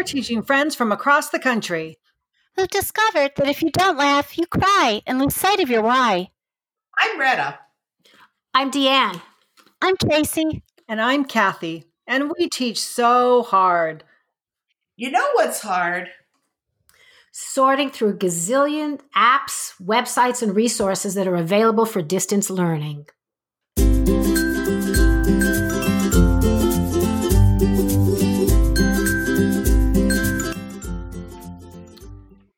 We're teaching friends from across the country who've discovered that if you don't laugh, you cry and lose sight of your why. I'm Retta. I'm Deanne. I'm Tracy. And I'm Kathy. And we teach so hard. You know what's hard? Sorting through gazillion apps, websites, and resources that are available for distance learning.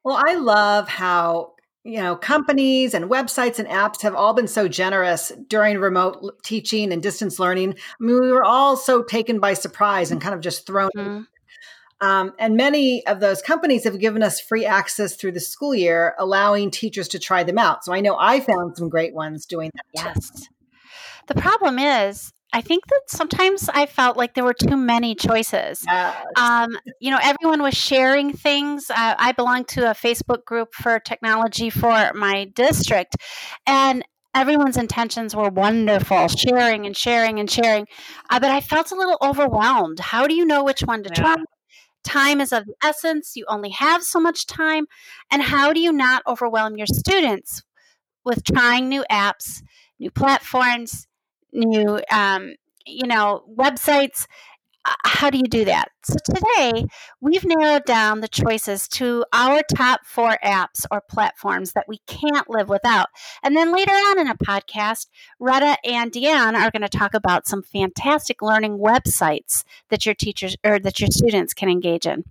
Well, I love how you know companies and websites and apps have all been so generous during remote teaching and distance learning. I mean, we were all so taken by surprise and kind of just thrown. Mm-hmm. Um, and many of those companies have given us free access through the school year, allowing teachers to try them out. So I know I found some great ones doing that. Yes. The problem is, I think that sometimes I felt like there were too many choices. Yes. Um, you know, everyone was sharing things. Uh, I belong to a Facebook group for technology for my district, and everyone's intentions were wonderful, sharing and sharing and sharing. Uh, but I felt a little overwhelmed. How do you know which one to yeah. try? Time is of the essence. You only have so much time. And how do you not overwhelm your students with trying new apps, new platforms, new um, you know websites uh, how do you do that? So today we've narrowed down the choices to our top four apps or platforms that we can't live without. And then later on in a podcast, Retta and Deanne are going to talk about some fantastic learning websites that your teachers or that your students can engage in.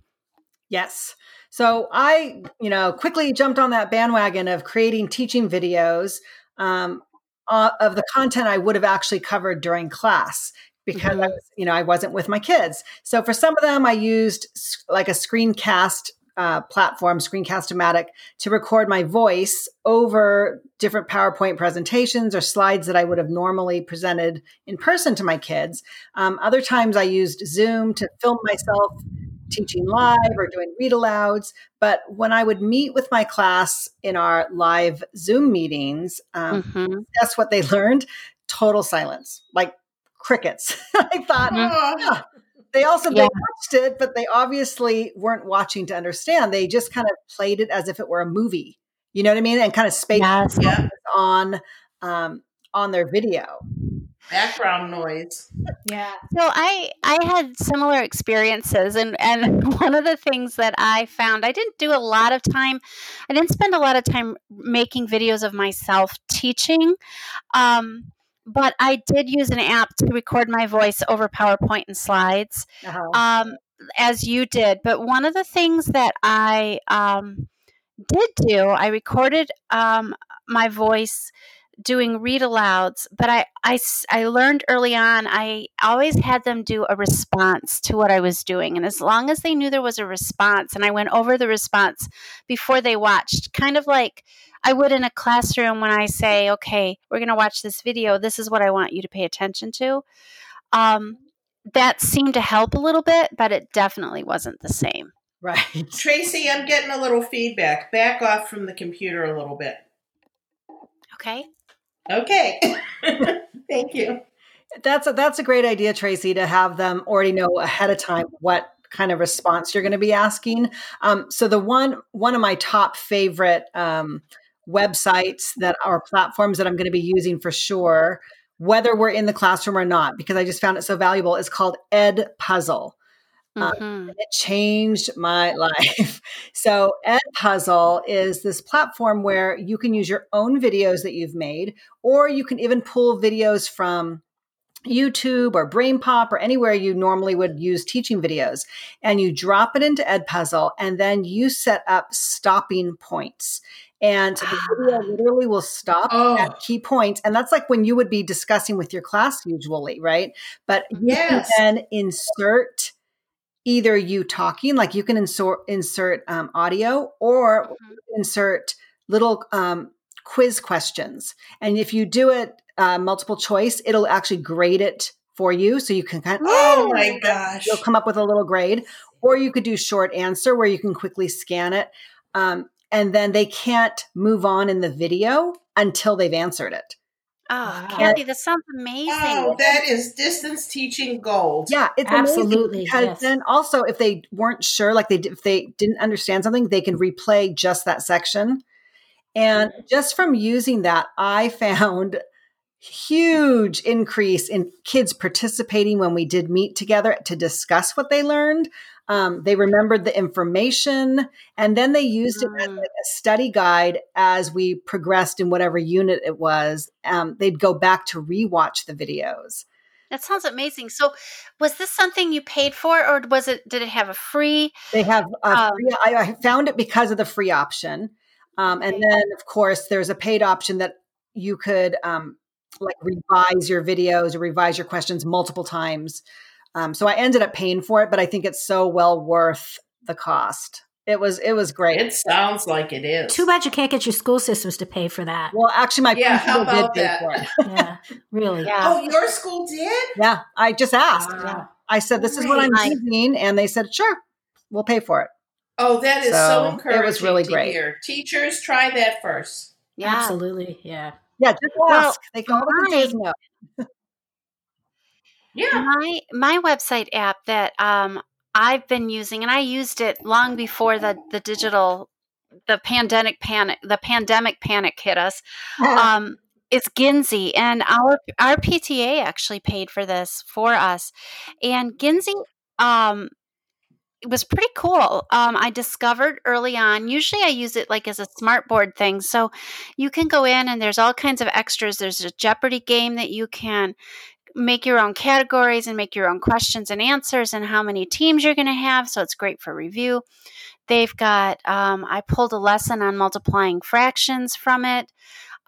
Yes. So I, you know, quickly jumped on that bandwagon of creating teaching videos. Um, uh, of the content I would have actually covered during class because mm-hmm. I was, you know, I wasn't with my kids. So for some of them, I used like a screencast uh, platform, Screencast-O-Matic, to record my voice over different PowerPoint presentations or slides that I would have normally presented in person to my kids. Um, other times, I used Zoom to film myself teaching live or doing read alouds. But when I would meet with my class in our live Zoom meetings, um, mm-hmm. that's what they learned total silence, like crickets. I thought, mm-hmm. oh. They also yeah. they watched it, but they obviously weren't watching to understand. They just kind of played it as if it were a movie. You know what I mean? And kind of spaced yes. on um, on their video background noise yeah so i i had similar experiences and and one of the things that i found i didn't do a lot of time i didn't spend a lot of time making videos of myself teaching um, but i did use an app to record my voice over powerpoint and slides uh-huh. um, as you did but one of the things that i um, did do i recorded um, my voice doing read alouds, but I, I, I learned early on, I always had them do a response to what I was doing. And as long as they knew there was a response, and I went over the response before they watched, kind of like I would in a classroom when I say, okay, we're going to watch this video. This is what I want you to pay attention to. Um, that seemed to help a little bit, but it definitely wasn't the same. Right. Tracy, I'm getting a little feedback. Back off from the computer a little bit. Okay. Okay. Thank you. That's a, that's a great idea, Tracy, to have them already know ahead of time what kind of response you're going to be asking. Um, so the one one of my top favorite um, websites that are platforms that I'm going to be using for sure, whether we're in the classroom or not, because I just found it so valuable, is called Ed Puzzle. Um, mm-hmm. it changed my life. So, Ed Puzzle is this platform where you can use your own videos that you've made, or you can even pull videos from YouTube or BrainPop or anywhere you normally would use teaching videos, and you drop it into Edpuzzle, and then you set up stopping points. And the video ah. literally will stop oh. at key points. And that's like when you would be discussing with your class usually, right? But you yes. can then insert either you talking, like you can insert insert um, audio, or mm-hmm. insert little um, quiz questions. And if you do it uh, multiple choice, it'll actually grade it for you, so you can kind of oh my gosh, you'll come up with a little grade. Or you could do short answer where you can quickly scan it, um, and then they can't move on in the video until they've answered it. Oh, wow. Kathy, this sounds amazing. Oh, that is distance teaching gold. Yeah, it's absolutely because yes. then also if they weren't sure, like they if they didn't understand something, they can replay just that section. And just from using that, I found huge increase in kids participating when we did meet together to discuss what they learned. Um, they remembered the information and then they used it as mm. a study guide as we progressed in whatever unit it was. Um, they'd go back to rewatch the videos. That sounds amazing. So, was this something you paid for, or was it? Did it have a free? They have. Um, free, I, I, found it because of the free option, um, and then of course there's a paid option that you could um, like revise your videos or revise your questions multiple times. Um, so I ended up paying for it, but I think it's so well worth the cost. It was it was great. It sounds like it is. Too bad you can't get your school systems to pay for that. Well, actually, my yeah, how about did that? pay for it. yeah, really. Yeah. Oh, your school did? Yeah, I just asked. Yeah. I said, "This is what I'm using," and they said, "Sure, we'll pay for it." Oh, that is so, so encouraging. It was really great. Hear. Teachers, try that first. Yeah, absolutely. Yeah. Yeah, just ask. Well, they call my, yeah. My my website app that um I've been using, and I used it long before the the digital, the pandemic panic, the pandemic panic hit us. um, it's Gynzy, and our our PTA actually paid for this for us, and Gynzy um it was pretty cool. Um, I discovered early on. Usually, I use it like as a smart board thing. So you can go in and there's all kinds of extras. There's a Jeopardy game that you can make your own categories and make your own questions and answers and how many teams you're going to have. So it's great for review. They've got. Um, I pulled a lesson on multiplying fractions from it.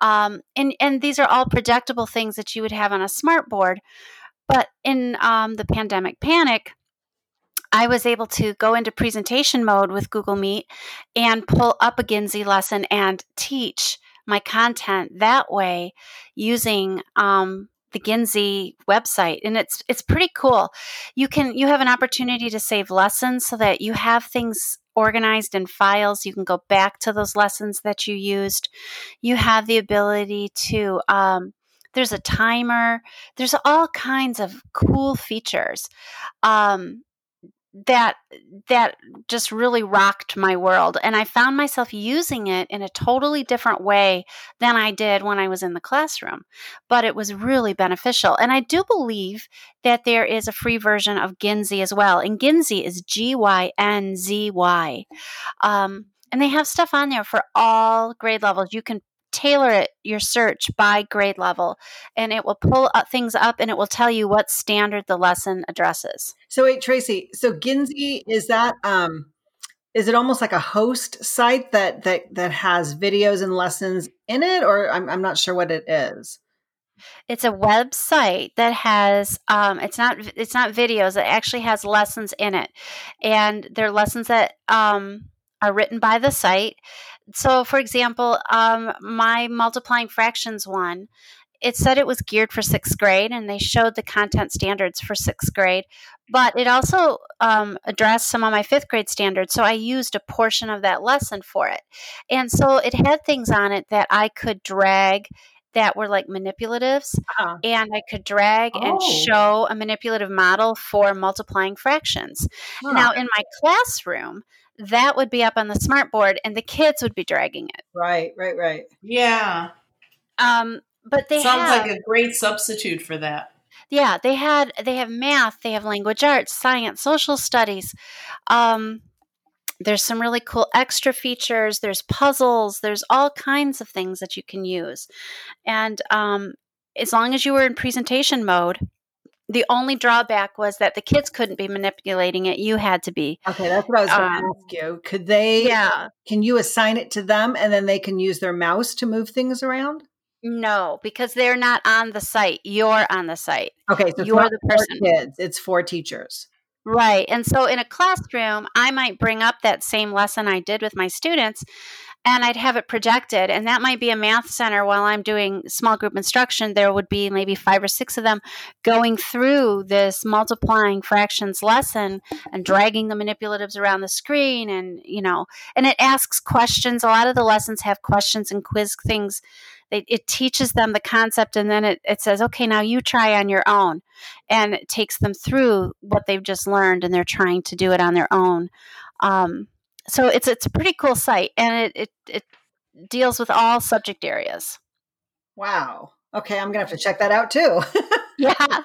Um, and and these are all projectable things that you would have on a smart board. But in um, the pandemic panic I was able to go into presentation mode with Google Meet and pull up a Gynzy lesson and teach my content that way using um, the Gynzy website, and it's it's pretty cool. You can you have an opportunity to save lessons so that you have things organized in files. You can go back to those lessons that you used. You have the ability to um, there's a timer. There's all kinds of cool features. Um, that that just really rocked my world and i found myself using it in a totally different way than i did when i was in the classroom but it was really beneficial and i do believe that there is a free version of gynzy as well and gynzy is g-y-n-z-y um, and they have stuff on there for all grade levels. You can tailor it your search by grade level and it will pull up things up and it will tell you what standard the lesson addresses so wait tracy so gynzy is that um is it almost like a host site that that that has videos and lessons in it or i'm, I'm not sure what it is? It's a website that has um, it's not it's not videos it actually has lessons in it. And they're lessons that um, are written by the site so, for example, um, my multiplying fractions one, it said it was geared for sixth grade, and they showed the content standards for sixth grade. But it also um, addressed some of my fifth grade standards, so I used a portion of that lesson for it. And so it had things on it that I could drag that were like manipulatives uh-huh. and I could drag oh. and show a manipulative model for multiplying fractions. Huh. Now in my classroom, that would be up on the smart board and the kids would be dragging it. Right, right, right. Yeah. Um, but they sounds have, like a great substitute for that. Yeah, they had they have math, they have language arts, science, social studies. Um, there's some really cool extra features. There's puzzles. There's all kinds of things that you can use, and um, as long as you were in presentation mode, the only drawback was that the kids couldn't be manipulating it. You had to be. Okay, that's what I was going to um, ask you. Could they? Yeah. Can you assign it to them, and then they can use their mouse to move things around? No, because they're not on the site. You're on the site. Okay, so you're the person. kids. It's for teachers. Right. And so in a classroom, I might bring up that same lesson I did with my students and I'd have it projected. And that might be a math center while I'm doing small group instruction. There would be maybe five or six of them going through this multiplying fractions lesson and dragging the manipulatives around the screen. And, you know, and it asks questions. A lot of the lessons have questions and quiz things They, it teaches them the concept and then it, it says, okay, now you try on your own. And it takes them through what they've just learned and they're trying to do it on their own. Um, so it's it's a pretty cool site and it, it, it deals with all subject areas. Wow. Okay, I'm gonna have to check that out too. yeah.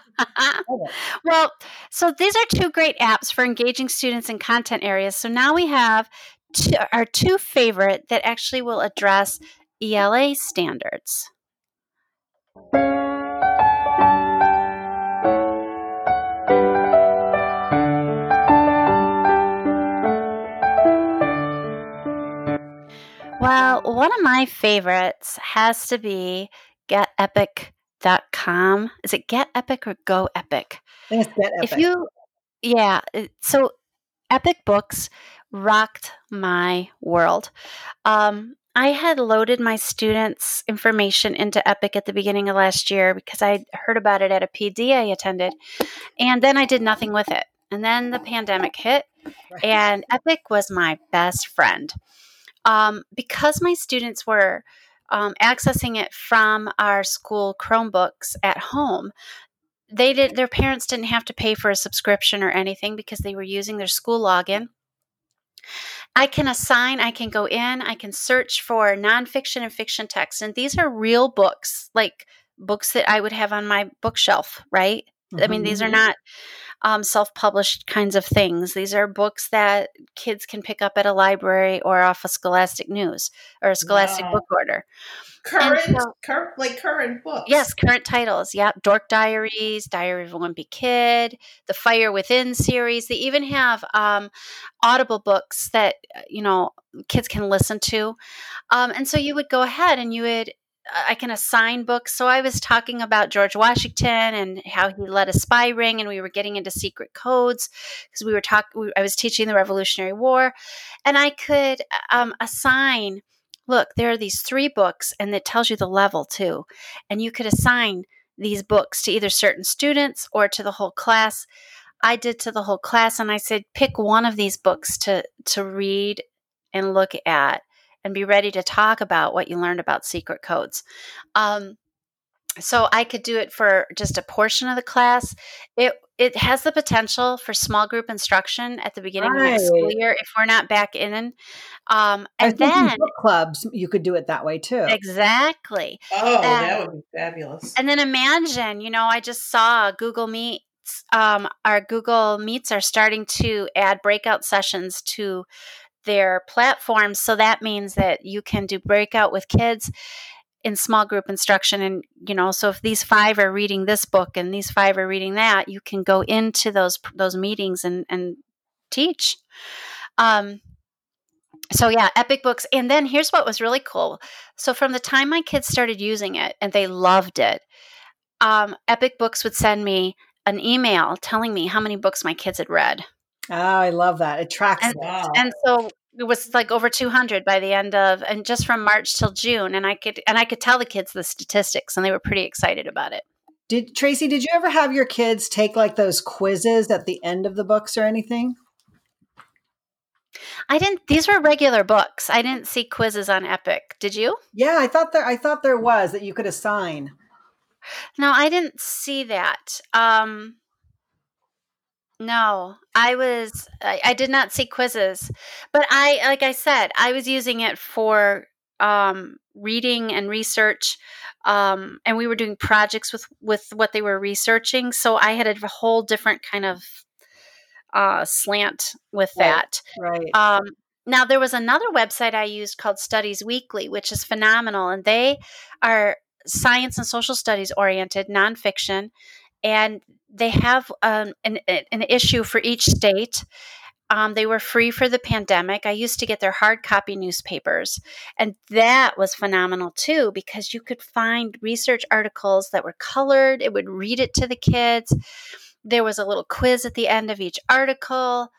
well, so these are two great apps for engaging students in content areas. So now we have two, our two favorite that actually will address ELA standards. Well, one of my favorites has to be getepic.com. Is it Get Epic or Go Epic? Get Epic. If you, yeah. So Epic Books rocked my world. Um, I had loaded my students' information into Epic at the beginning of last year because I heard about it at a PD I attended, and then I did nothing with it. And then the pandemic hit, and Epic was my best friend. Um, because my students were um, accessing it from our school Chromebooks at home, they did their parents didn't have to pay for a subscription or anything because they were using their school login. I can assign, I can go in, I can search for nonfiction and fiction text. And these are real books, like books that I would have on my bookshelf, right? Mm-hmm. I mean, these are mm-hmm. not um, self published kinds of things. These are books that kids can pick up at a library or off of Scholastic News or a Scholastic wow. book order. Current, so, cur- like current books. Yes, current titles. Yep. Dork Diaries, Diary of a Wimpy Kid, the Fire Within series. They even have um, audible books that, uh, you know, kids can listen to. Um, and so you would go ahead and you would I can assign books. So I was talking about George Washington and how he led a spy ring, and we were getting into secret codes because we were talking. I was teaching the Revolutionary War, and I could um, assign. Look, there are these three books, and it tells you the level too, and you could assign these books to either certain students or to the whole class. I did to the whole class, and I said, pick one of these books to to read and look at and be ready to talk about what you learned about secret codes. Um, so I could do it for just a portion of the class. It it has the potential for small group instruction at the beginning right. of the school year if we're not back in. Um, and then book clubs, you could do it that way too. Exactly. Oh, and, that would be fabulous. And then imagine, you know, I just saw Google Meet. Um, our Google Meets are starting to add breakout sessions to their platforms. So that means that you can do breakout with kids in small group instruction and you know so if these five are reading this book and these five are reading that you can go into those those meetings and and teach um so yeah epic books and then here's what was really cool so from the time my kids started using it and they loved it um, epic books would send me an email telling me how many books my kids had read Oh, I love that. It tracks. And, wow. and so it was like over 200 by the end of and just from March till June and I could and I could tell the kids the statistics and they were pretty excited about it. Did Tracy, did you ever have your kids take like those quizzes at the end of the books or anything? I didn't these were regular books. I didn't see quizzes on Epic. Did you? Yeah, I thought there I thought there was that you could assign. No, I didn't see that. Um no, I was I, I, did not see quizzes, but I like I said I was using it for um, reading and research, um, and we were doing projects with with what they were researching. So I had a whole different kind of uh, slant with that. Right. right. Um, now there was another website I used called Studies Weekly, which is phenomenal, and they are science and social studies oriented nonfiction and they have um, an, an issue for each state. Um, they were free for the pandemic. I used to get their hard copy newspapers, and that was phenomenal too because you could find research articles that were colored. It would read it to the kids. There was a little quiz at the end of each article.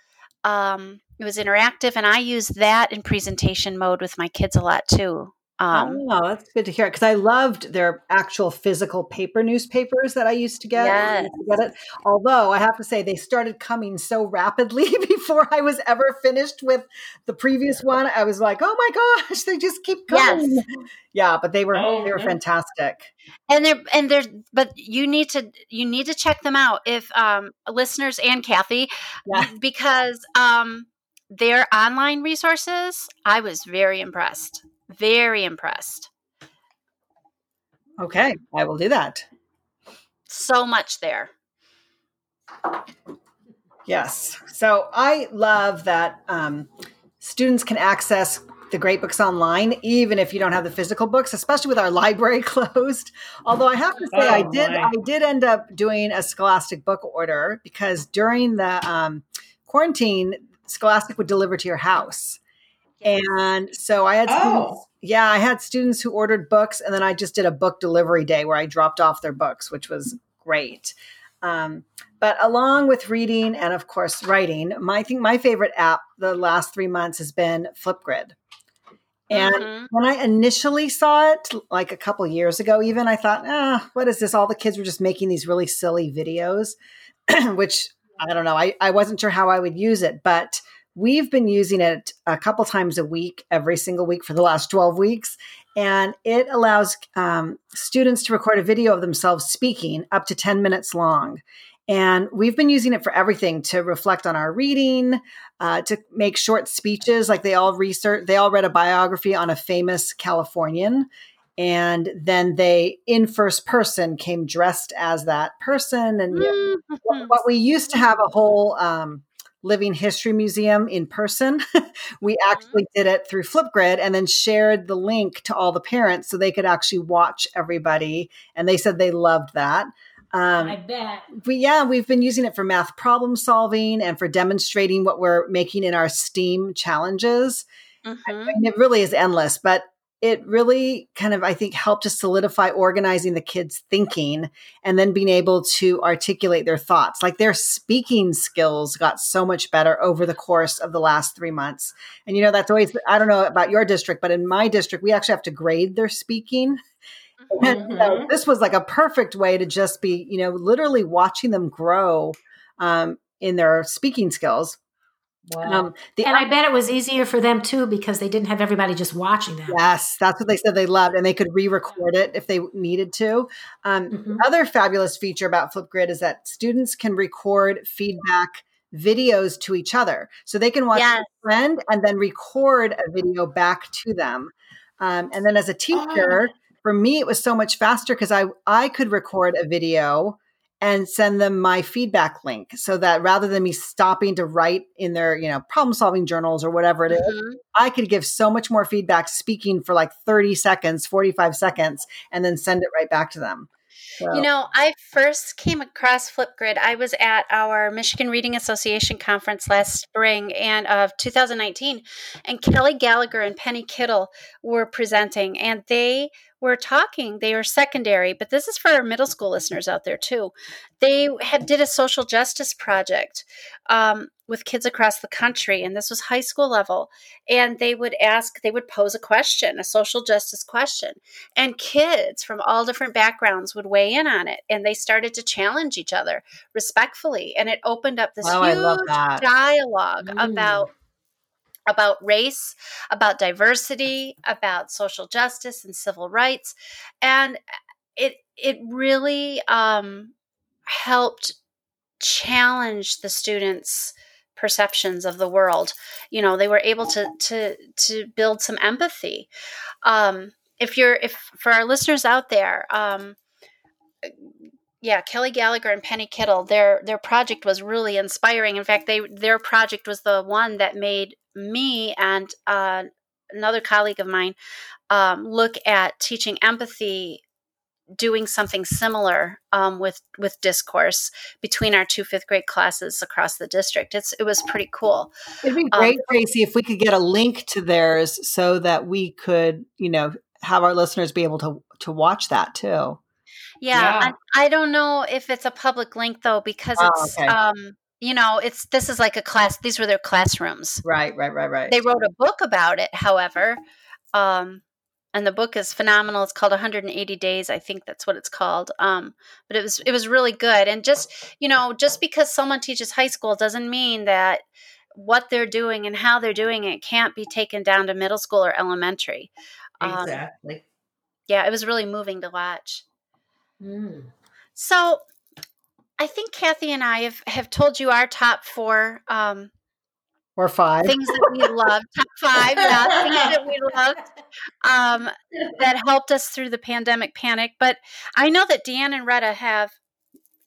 Um, it was interactive, and I use that in presentation mode with my kids a lot too. Um, oh, that's good to hear. Because I loved their actual physical paper newspapers that I used to get. Yes. To get it. Although I have to say, they started coming so rapidly before I was ever finished with the previous one. I was like, oh my gosh, they just keep coming. Yes. Yeah, but they were oh, they were fantastic. And they're and they're but you need to you need to check them out if um listeners and Kathy yeah. because um their online resources, I was very impressed. Very impressed. Okay, I will do that. So much there. Yes. So I love that um, students can access the great books online, even if you don't have the physical books, especially with our library closed. Although I have to say, oh, I did my. I did end up doing a Scholastic book order because during the um, quarantine, Scholastic would deliver to your house. And so I had oh. students, yeah, I had students who ordered books, and then I just did a book delivery day where I dropped off their books, which was great. Um, but along with reading and of course writing, my I think my favorite app the last three months has been Flipgrid. And mm-hmm. when I initially saw it, like a couple years ago, even I thought, ah, what is this? All the kids were just making these really silly videos, which I don't know. I, I wasn't sure how I would use it, but we've been using it a couple times a week, every single week for the last 12 weeks. And it allows um, students to record a video of themselves speaking up to 10 minutes long. And we've been using it for everything to reflect on our reading, uh, to make short speeches. Like they all research, they all read a biography on a famous Californian. And then they, in first person, came dressed as that person. And mm-hmm. what, what, we used to have a whole um, living history museum in person, we mm-hmm. actually did it through Flipgrid and then shared the link to all the parents so they could actually watch everybody. And they said they loved that. Um, I bet. We, yeah, we've been using it for math problem solving and for demonstrating what we're making in our STEAM challenges. Mm-hmm. I mean, it really is endless, but it really kind of, I think, helped to solidify organizing the kids' thinking and then being able to articulate their thoughts. Like their speaking skills got so much better over the course of the last three months. And, you know, that's always, I don't know about your district, but in my district, we actually have to grade their speaking. Mm-hmm. So this was like a perfect way to just be, you know, literally watching them grow um, in their speaking skills. Wow. Um, the, and I bet it was easier for them too because they didn't have everybody just watching them. Yes, that's what they said they loved, and they could re-record it if they needed to. Um, mm-hmm. Other fabulous feature about Flipgrid is that students can record feedback videos to each other, so they can watch yes. a friend and then record a video back to them. Um, and then as a teacher, oh for me it was so much faster because i i could record a video and send them my feedback link so that rather than me stopping to write in their you know problem solving journals or whatever it is, mm-hmm. i could give so much more feedback speaking for like 30 seconds 45 seconds and then send it right back to them so. You know, I first came across Flipgrid. I was at our Michigan Reading Association conference last spring and of 2019, and Kelly Gallagher and Penny Kittle were presenting, and they were talking. They were secondary, but this is for our middle school listeners out there too. They had did a social justice project um, with kids across the country, and this was high school level. And they would ask, they would pose a question, a social justice question, and kids from all different backgrounds would weigh in on it, and they started to challenge each other respectfully, and it opened up this oh, huge dialogue mm. about about race, about diversity, about social justice and civil rights, and it it really um, helped challenge the students' perceptions of the world. You know, they were able to to to build some empathy. Um, if you're if for our listeners out there. Um, yeah, Kelly Gallagher and Penny Kittle, their their project was really inspiring. In fact, they their project was the one that made me and uh, another colleague of mine um, look at teaching empathy doing something similar um, with with discourse between our two fifth grade classes across the district. It's it was pretty cool. It'd be great, um, Tracy, if we could get a link to theirs so that we could, you know, have our listeners be able to to watch that too. Yeah, yeah. I, I, don't know if it's a public link though because oh, it's okay. um you know, it's this is like a class. These were their classrooms. Right, right, right, right. They wrote a book about it, however. Um, and the book is phenomenal. It's called 180 Days, I think that's what it's called. Um, but it was it was really good. And just you know, just because someone teaches high school doesn't mean that what they're doing and how they're doing it can't be taken down to middle school or elementary. Um, exactly. Yeah, it was really moving to watch. Mm. So, I think Kathy and I have have told you our top four um, or five things that we loved. Top five, yeah, things that we loved um, that helped us through the pandemic panic. But I know that Deanne and Retta have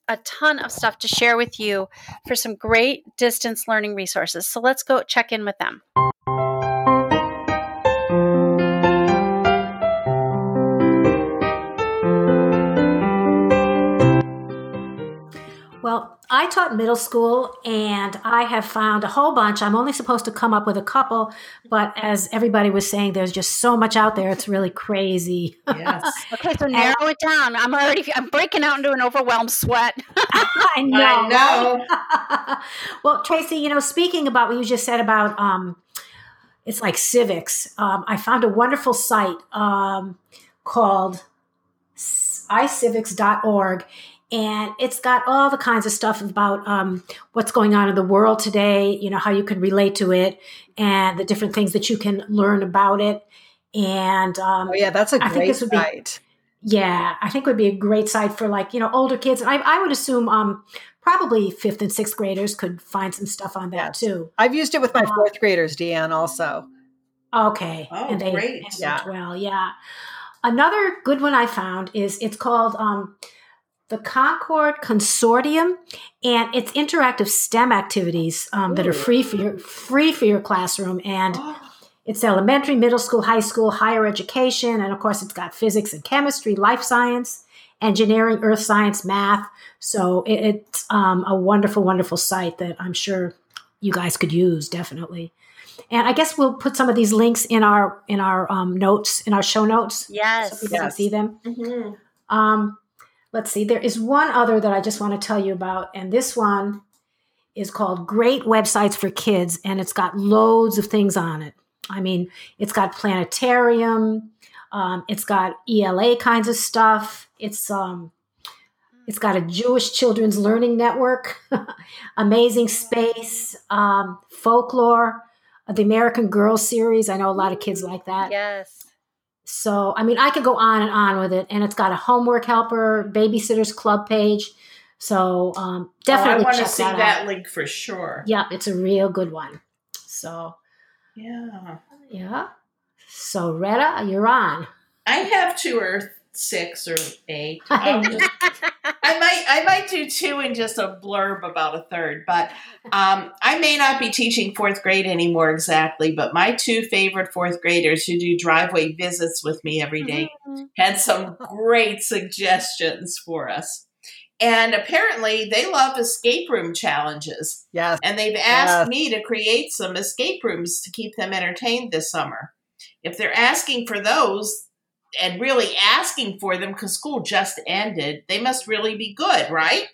a ton of stuff to share with you for some great distance learning resources. So let's go check in with them. I taught middle school and I have found a whole bunch. I'm only supposed to come up with a couple, but as everybody was saying, there's just so much out there. It's really crazy. Yes. okay, so narrow and, it down. I'm already I'm breaking out into an overwhelmed sweat. I know. I know. well, Tracy, you know, speaking about what you just said about um it's like civics. Um, I found a wonderful site um, called icivics.org and it's got all the kinds of stuff about um, what's going on in the world today you know how you can relate to it and the different things that you can learn about it and um, oh yeah that's a great site be, yeah i think would be a great site for like you know older kids and i, I would assume um, probably fifth and sixth graders could find some stuff on that yes. too i've used it with my um, fourth graders deanne also okay oh, and they great. yeah. well yeah another good one i found is it's called um, the Concord Consortium, and it's interactive STEM activities um, that are free for your free for your classroom, and it's elementary, middle school, high school, higher education, and of course, it's got physics and chemistry, life science, engineering, earth science, math. So it, it's um, a wonderful, wonderful site that I'm sure you guys could use definitely. And I guess we'll put some of these links in our in our um, notes in our show notes. Yes, so people yes. can see them. Mm-hmm. Um, let's see, there is one other that I just want to tell you about, and this one is called Great Websites for Kids, and it's got loads of things on it. I mean, it's got planetarium, um, it's got ELA kinds of stuff. It's um, it's got a Jewish Children's Learning Network, Amazing Space, um, folklore, the American Girl series. I know a lot of kids like that. Yes. So, I mean, I could go on and on with it. And it's got a homework helper, babysitters club page. So, um, definitely oh, I want to see that, that link for sure. Yeah, it's a real good one. So, yeah. Yeah. So, Retta, you're on. I have two or six or eight. Um, I might I might do two and just a blurb about a third, but um, I may not be teaching fourth grade anymore exactly. But my two favorite fourth graders who do driveway visits with me every day mm-hmm. had some great suggestions for us. And apparently, they love escape room challenges. Yes. And they've asked yes. me to create some escape rooms to keep them entertained this summer. If they're asking for those, and really asking for them because school just ended, they must really be good, right?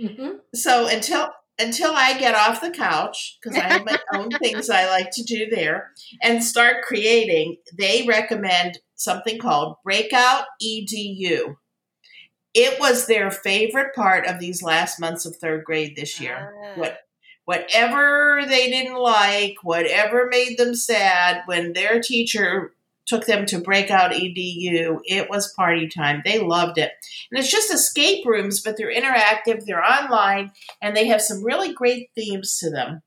Mm-hmm. So until until I get off the couch because I have my own things I like to do there and start creating, they recommend something called Breakout EDU. It was their favorite part of these last months of third grade this year. Ah. What whatever they didn't like, whatever made them sad, when their teacher took them to Breakout EDU. It was party time. They loved it. And it's just escape rooms, but they're interactive, they're online, and they have some really great themes to them.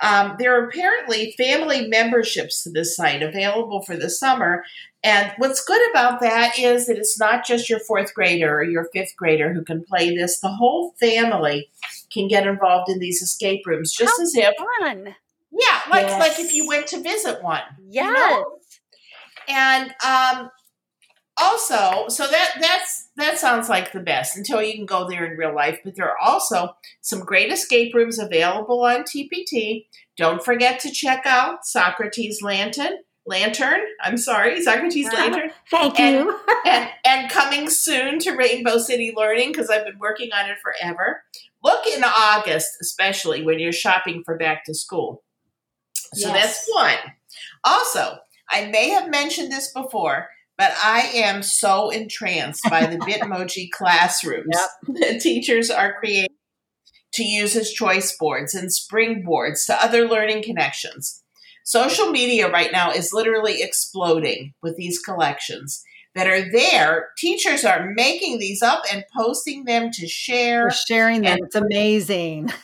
Um, there are apparently family memberships to this site available for the summer. And what's good about that is that it's not just your fourth grader or your fifth grader who can play this. The whole family can get involved in these escape rooms just How as if fun. Yeah, like yes. like if you went to visit one. Yes. You know? And um, also, so that that's that sounds like the best until you can go there in real life. But there are also some great escape rooms available on TPT. Don't forget to check out Socrates Lantern. Lantern, I'm sorry, Socrates. Lantern. Thank and, you. and and coming soon to Rainbow City Learning because I've been working on it forever. Look in August, especially when you're shopping for back to school. So yes. that's one. Also, I may have mentioned this before, but I am so entranced by the Bitmoji classrooms yep. that teachers are creating to use as choice boards and springboards to other learning connections. Social media right now is literally exploding with these collections that are there. Teachers are making these up and posting them to share. They're sharing them. And, it's amazing.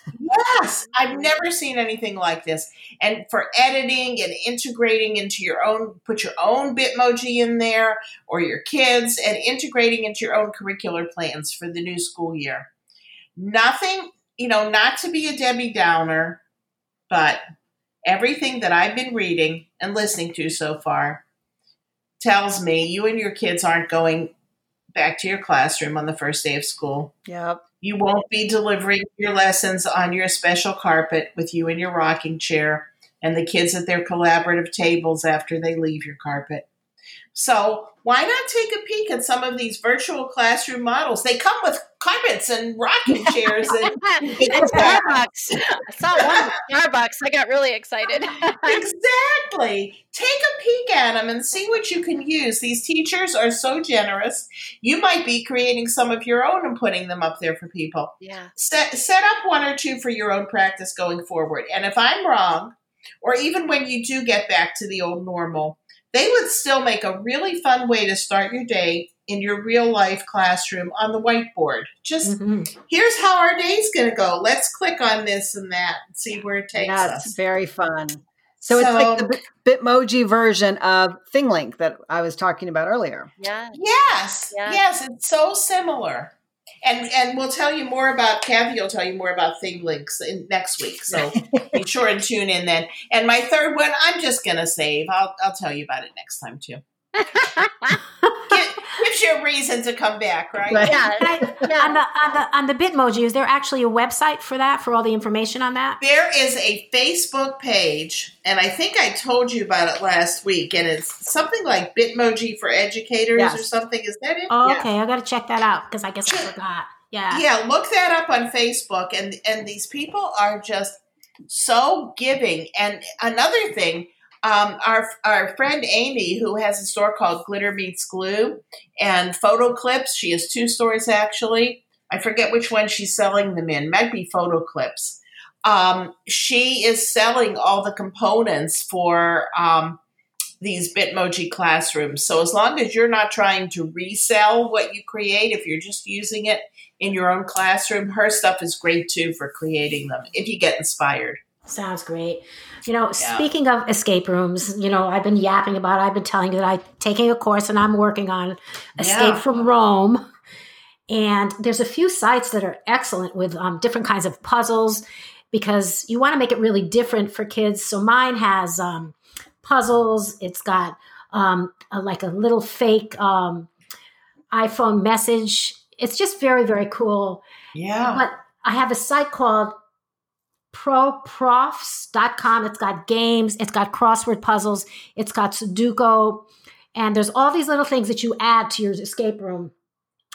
Yes, I've never seen anything like this. And for editing and integrating into your own, put your own Bitmoji in there or your kids and integrating into your own curricular plans for the new school year. Nothing, you know, not to be a Debbie Downer, but everything that I've been reading and listening to so far tells me you and your kids aren't going back to your classroom on the first day of school. Yep. You won't be delivering your lessons on your special carpet with you in your rocking chair and the kids at their collaborative tables after they leave your carpet. So why not take a peek at some of these virtual classroom models? They come with carpets and rocking chairs and, and Starbucks. I saw one of the Starbucks. I got really excited. exactly. Take a peek at them and see what you can use. These teachers are so generous. You might be creating some of your own and putting them up there for people. Yeah. Set set up one or two for your own practice going forward. And if I'm wrong, or even when you do get back to the old normal, they would still make a really fun way to start your day in your real life classroom on the whiteboard. Just mm-hmm. here's how our day's going to go. Let's click on this and that and see where it takes yeah, us. It's very fun. So, so, it's like the Bitmoji version of ThingLink that I was talking about earlier. Yeah. Yes. Yeah. Yes. It's so similar and and we'll tell you more about Kathy will tell you more about ThingLinks in next week. So be sure and tune in then. And my third one, I'm just gonna save. I'll I'll tell you about it next time too. gives you a reason to come back, right? right. Yeah. yeah. On the on the on the Bitmoji, is there actually a website for that for all the information on that? There is a Facebook page, and I think I told you about it last week, and it's something like Bitmoji for educators yes. or something. Is that it? Oh, okay. I got to check that out because I guess I forgot. Yeah. Yeah, look that up on Facebook, and and these people are just so giving. And another thing um, our our friend Amy, who has a store called Glitter Meets Glue and photo clips, she has two stores actually. I forget which one she's selling them in. Might be photo clips. Um, she is selling all the components for um, these Bitmoji classrooms. So as long as you're not trying to resell what you create, if you're just using it in your own classroom, her stuff is great too for creating them if you get inspired. Sounds great. You know, yeah. speaking of escape rooms, you know, I've been yapping about. It. I've been telling you that I'm taking a course and I'm working on Escape yeah. from Rome. And there's a few sites that are excellent with um, different kinds of puzzles because you want to make it really different for kids. So mine has um, puzzles. It's got um, a, like a little fake um, iPhone message. It's just very very cool. Yeah. But I have a site called proprofs.com. It's got games, it's got crossword puzzles, it's got Sudoku, and there's all these little things that you add to your escape room.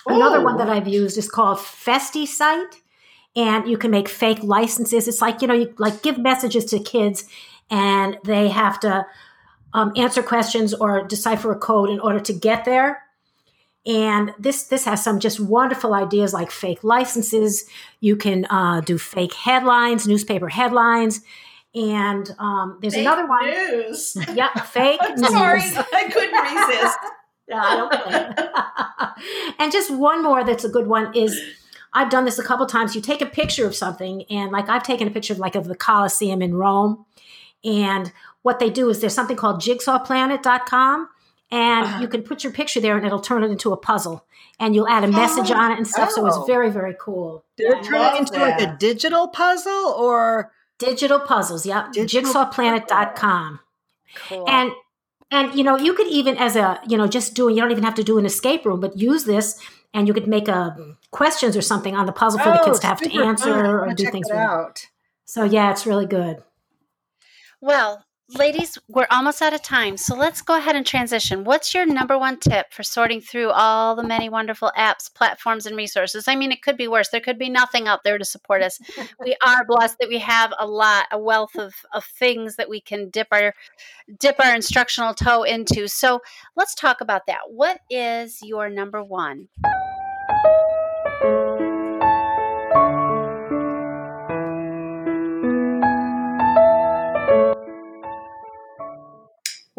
Ooh. Another one that I've used is called FestiSite, and you can make fake licenses. It's like, you know, you like give messages to kids and they have to um, answer questions or decipher a code in order to get there. And this this has some just wonderful ideas like fake licenses. You can uh, do fake headlines, newspaper headlines. And um, there's fake another one. News. Yeah, fake news. Sorry, I couldn't resist. yeah, I don't and just one more that's a good one is I've done this a couple times. You take a picture of something, and like I've taken a picture of like of the Colosseum in Rome. And what they do is there's something called jigsawplanet.com and uh-huh. you can put your picture there and it'll turn it into a puzzle and you'll add a message oh, on it and stuff oh. so it's oh. very very cool did it turn it into that. like a digital puzzle or digital puzzles yep digital jigsawplanet.com cool. and and you know you could even as a you know just doing you don't even have to do an escape room but use this and you could make a questions or something on the puzzle for oh, the kids to have to answer or do things out. so yeah it's really good well ladies, we're almost out of time. So let's go ahead and transition. What's your number one tip for sorting through all the many wonderful apps, platforms, and resources? I mean, it could be worse. There could be nothing out there to support us. we are blessed that we have a lot, a wealth of, of things that we can dip our dip our instructional toe into. So let's talk about that. What is your number one?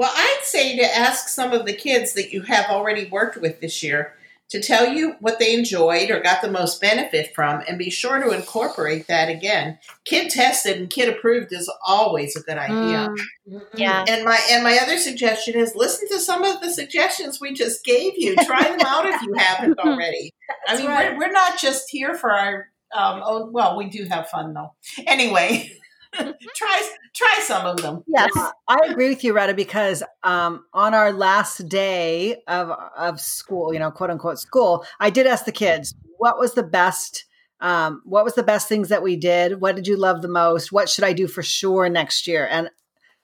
Well, I'd say to ask some of the kids that you have already worked with this year to tell you what they enjoyed or got the most benefit from and be sure to incorporate that again. Kid tested and kid approved is always a good idea. Mm, yeah. And my and my other suggestion is listen to some of the suggestions we just gave you. Try them out if you haven't already. I mean, right. we're, we're not just here for our um, oh, well, we do have fun though. Anyway, try try some of them. Yes, I agree with you, Retta, because um, on our last day of of school, you know, quote unquote school, I did ask the kids what was the best. Um, what was the best things that we did? What did you love the most? What should I do for sure next year? And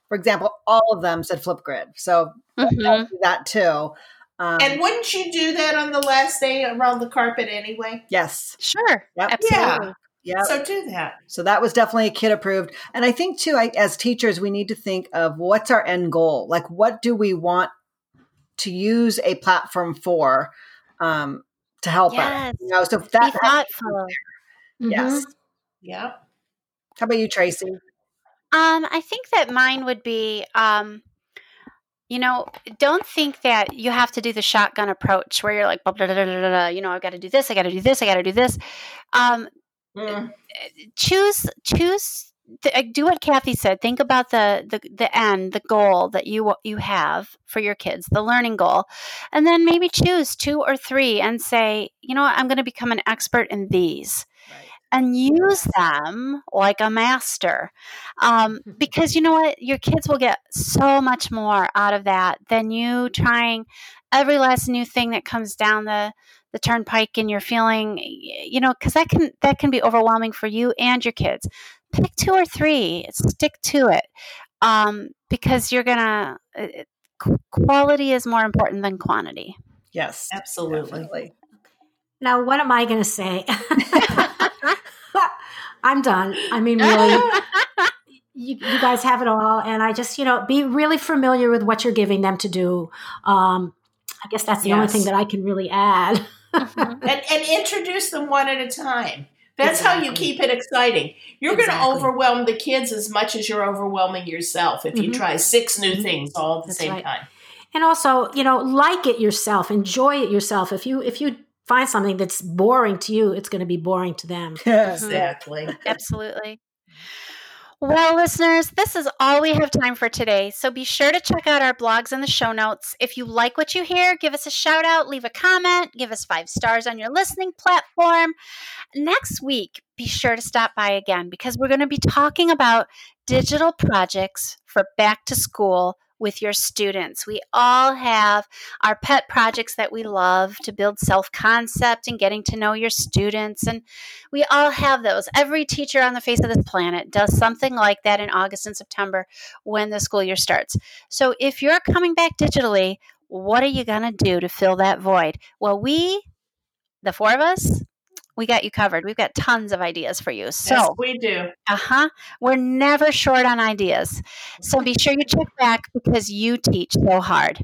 for example, all of them said Flipgrid. So mm-hmm. that too. Um, and wouldn't you do that on the last day around the carpet anyway? Yes. Sure. Yep. Absolutely. Yeah. Yeah. So do that. So that was definitely a kid approved. And I think too, I, as teachers, we need to think of what's our end goal? Like, what do we want to use a platform for um, to help yes. us? You know, so that Be thoughtful. Mm-hmm. Yes. Yeah. How about you, Tracy? Um, I think that mine would be, um, you know, don't think that you have to do the shotgun approach where you're like, blah, blah, blah, you know, I've got to do this, I got to do this, I got to do this. Um, Mm. Choose choose do what Kathy said. Think about the, the the end, the goal that you you have for your kids, the learning goal, and then maybe choose two or three and say, you know, what, I'm going to become an expert in these, right. and use them like a master, um, because you know what, your kids will get so much more out of that than you trying every last new thing that comes down the the turnpike and you're feeling you know because that can that can be overwhelming for you and your kids. Pick two or three stick to it um, because you're gonna uh, quality is more important than quantity. Yes absolutely. now what am i gonna say? I'm done. I mean really. You, you, guys have it all and i just you know be really familiar with what you're giving them to do. Um, i guess that's the yes. only thing that i can really add and, and introduce them one at a time. That's exactly. how you keep it exciting. You're exactly. going to overwhelm the kids as much as you're overwhelming yourself if mm-hmm. you try six new mm-hmm. things all at the That's same right. time. And also, you know, like it yourself, enjoy it yourself. If you if you find something that's boring to you, it's going to be boring to them. exactly. Absolutely. Well, listeners, this is all we have time for today. So be sure to check out our blogs and the show notes. If you like what you hear, give us a shout out, leave a comment, give us five stars on your listening platform. Next week, be sure to stop by again because we're going to be talking about digital projects for back to school with your students. We all have our pet projects that we love to build self concept and getting to know your students. And we all have those. Every teacher on the face of this planet does something like that in August and September when the school year starts. So if you're coming back digitally, what are you going to do to fill that void? Well, we, the four of us, we got you covered. We've got tons of ideas for you. So yes, we do. Uh huh. We're never short on ideas. So be sure you check back because you teach so hard.